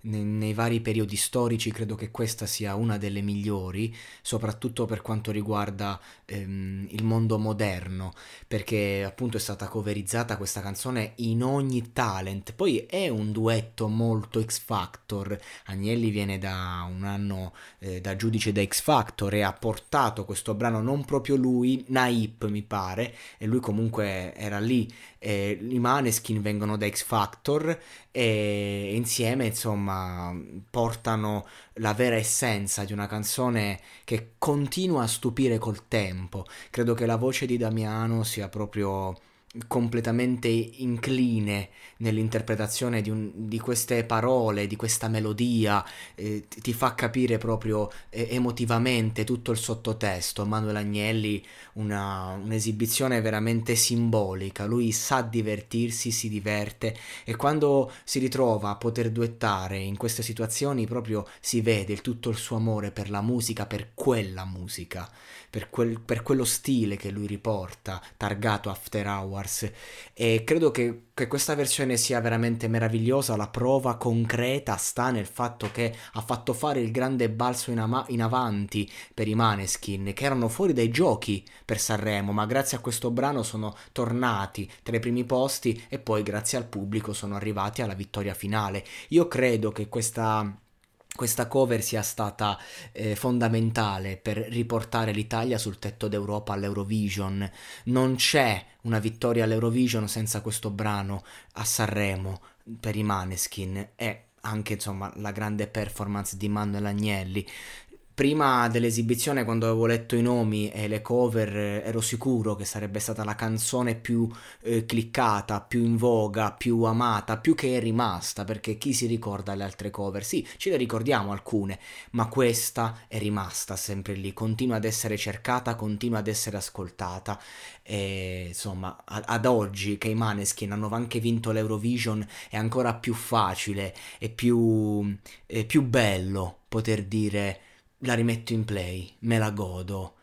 nei, vari periodi storici credo che questa sia una delle migliori, soprattutto per quanto riguarda ehm, il mondo moderno, perché appunto è stata coverizzata questa canzone in ogni talent. Poi è un duetto molto X Factor. Agnelli viene da un anno eh, da giudice da X Factor e ha portato questo brano non proprio lui, Naip mi pare, e lui comunque era lì. Eh, I Maneskin vengono da X Factor e insieme insomma portano la vera essenza di una canzone che continua a stupire col tempo. Credo che la voce di Damiano sia proprio completamente incline nell'interpretazione di, un, di, queste parole, di questa melodia, eh, ti fa capire proprio eh, emotivamente tutto il sottotesto. Manuel Agnelli, una, un'esibizione veramente simbolica, lui sa divertirsi, si diverte e quando si ritrova a poter duettare in queste situazioni proprio si vede il, tutto il suo amore per la musica, per quella musica, per, quel, per quello stile che lui riporta, targato After Hours Wars e credo che, che, questa versione sia veramente meravigliosa, la prova concreta sta nel fatto che ha fatto fare il grande balzo in, ama- in avanti per i Maneskin che erano fuori dai giochi per Sanremo ma grazie a questo brano sono tornati tra i primi posti e poi grazie al pubblico sono arrivati alla vittoria finale. Io credo che questa questa cover sia stata eh, fondamentale per riportare l'Italia sul tetto d'Europa all'Eurovision. Non c'è una vittoria all'Eurovision senza questo brano a Sanremo per i Maneskin e anche insomma la grande performance di Manuel Agnelli prima dell'esibizione, quando avevo letto i nomi e le cover, ero sicuro che sarebbe stata la canzone più eh, cliccata, più in voga, più amata, più che è rimasta, perché chi si ricorda le altre cover? Sì, ce le ricordiamo alcune, ma questa è rimasta sempre lì, continua ad essere cercata, continua ad essere ascoltata e insomma ad oggi che i Maneskin hanno anche vinto l'Eurovision è ancora più facile e più, più bello poter dire la rimetto in play, me la godo,